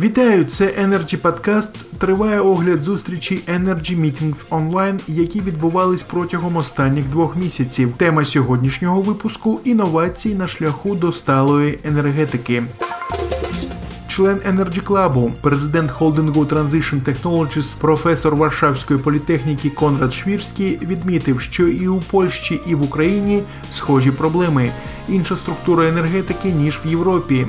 Вітаю! Це Energy Podcasts. Триває огляд зустрічі Energy Meetings Online, які відбувались протягом останніх двох місяців. Тема сьогоднішнього випуску інновації на шляху до сталої енергетики. Член Energy Club, президент холдингу Transition Technologies, професор Варшавської політехніки Конрад Швірський відмітив, що і у Польщі, і в Україні схожі проблеми. Інша структура енергетики ніж в Європі.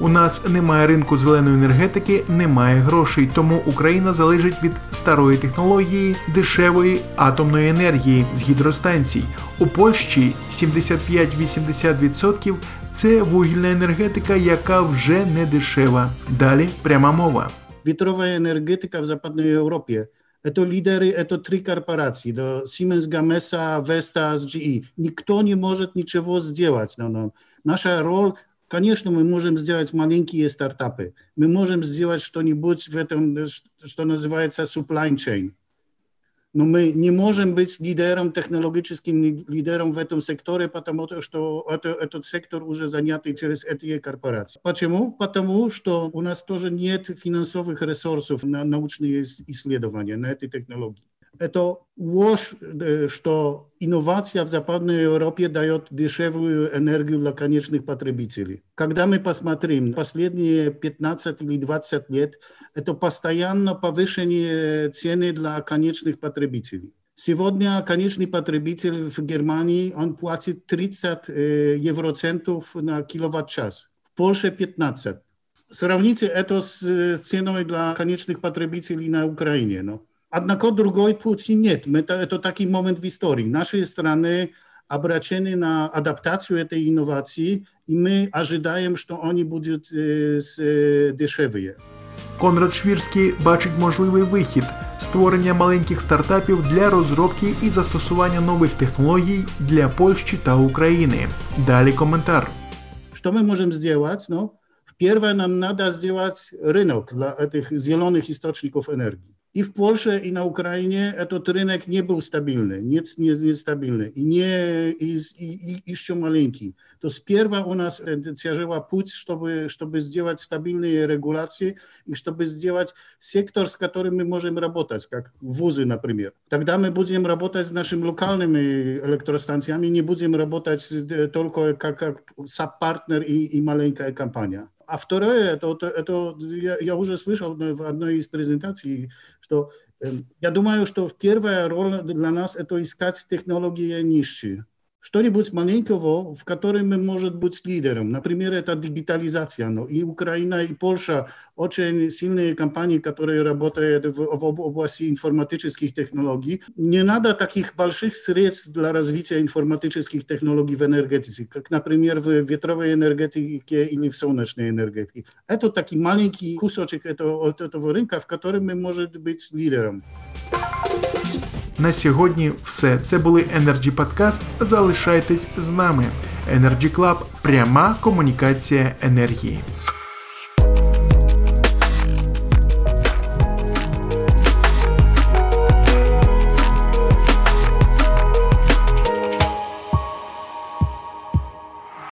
У нас немає ринку зеленої енергетики, немає грошей, тому Україна залежить від старої технології дешевої атомної енергії з гідростанцій. У Польщі 75-80% це вугільна енергетика, яка вже не дешева. Далі пряма мова. Вітрова енергетика в Западній Європі. Это лідери, это три корпорації до Siemens, Gamesa, Vestas, GE. Никто не може нічого сделать на ну, нам. Ну. Наша роль Конечно, мы можем сделать маленькие стартапы. Мы можем сделать что-нибудь в этом, что называется supply chain. Но мы не можем быть лидером, технологическим лидером в этом секторе, потому что это, этот сектор уже занятый через эти корпорации. Почему? Потому что у нас тоже нет финансовых ресурсов на научные исследования, на эти технологии это ложь, что инновация в Западной Европе дает дешевую энергию для конечных потребителей. Когда мы посмотрим последние 15 или 20 лет, это постоянно повышение цены для конечных потребителей. Сегодня конечный потребитель в Германии, он платит 30 евроцентов на киловатт-час, в Польше 15. Сравните это с ценой для конечных потребителей на Украине. Ну. Jednak od drugiej płci nie. to, taki moment w historii. Naszej strony obraceni na adaptację tej innowacji i my ażydajem, że oni będą y, z y, dyszewie. Konrad Świrski baczy możliwy wyjść stworzenia maleńkich startupów dla rozwoju i zastosowania nowych technologii dla Polski i Ukrainy. Dalej komentarz. Co możemy zrobić? No, w pierwsze nam nada zrobić rynek dla tych zielonych istoczników energii. I w Polsce, i na Ukrainie ten rynek nie był stabilny, nie, nie, niestabilny i nie i, i, i, jeszcze maleńki. To spierwa u nas tendencja żyła pójść, żeby, żeby zdziałać stabilne regulacje i żeby zdziałać sektor, z którym my możemy работать, jak wózy na przykład. Тогда my będziemy работать z naszymi lokalnymi e, elektrostancjami, nie będziemy работать e, tylko jak, jak i, i maleńka kampania. А второе, это, это, это я, я уже слышал в одной из презентаций, что э, я думаю, что первая роль для нас это искать технологии ниши что-нибудь маленького, в котором мы может быть лидером. Например, это дигитализация. Но и Украина, и Польша очень сильные компании, которые работают в, в области информатических технологий. Не надо таких больших средств для развития информатических технологий в энергетике, как, например, в ветровой энергетике или в солнечной энергетике. Это такой маленький кусочек этого, этого рынка, в котором мы может быть лидером. На сьогодні все. Це були Energy Podcast. Залишайтесь з нами. Energy Club – пряма комунікація енергії.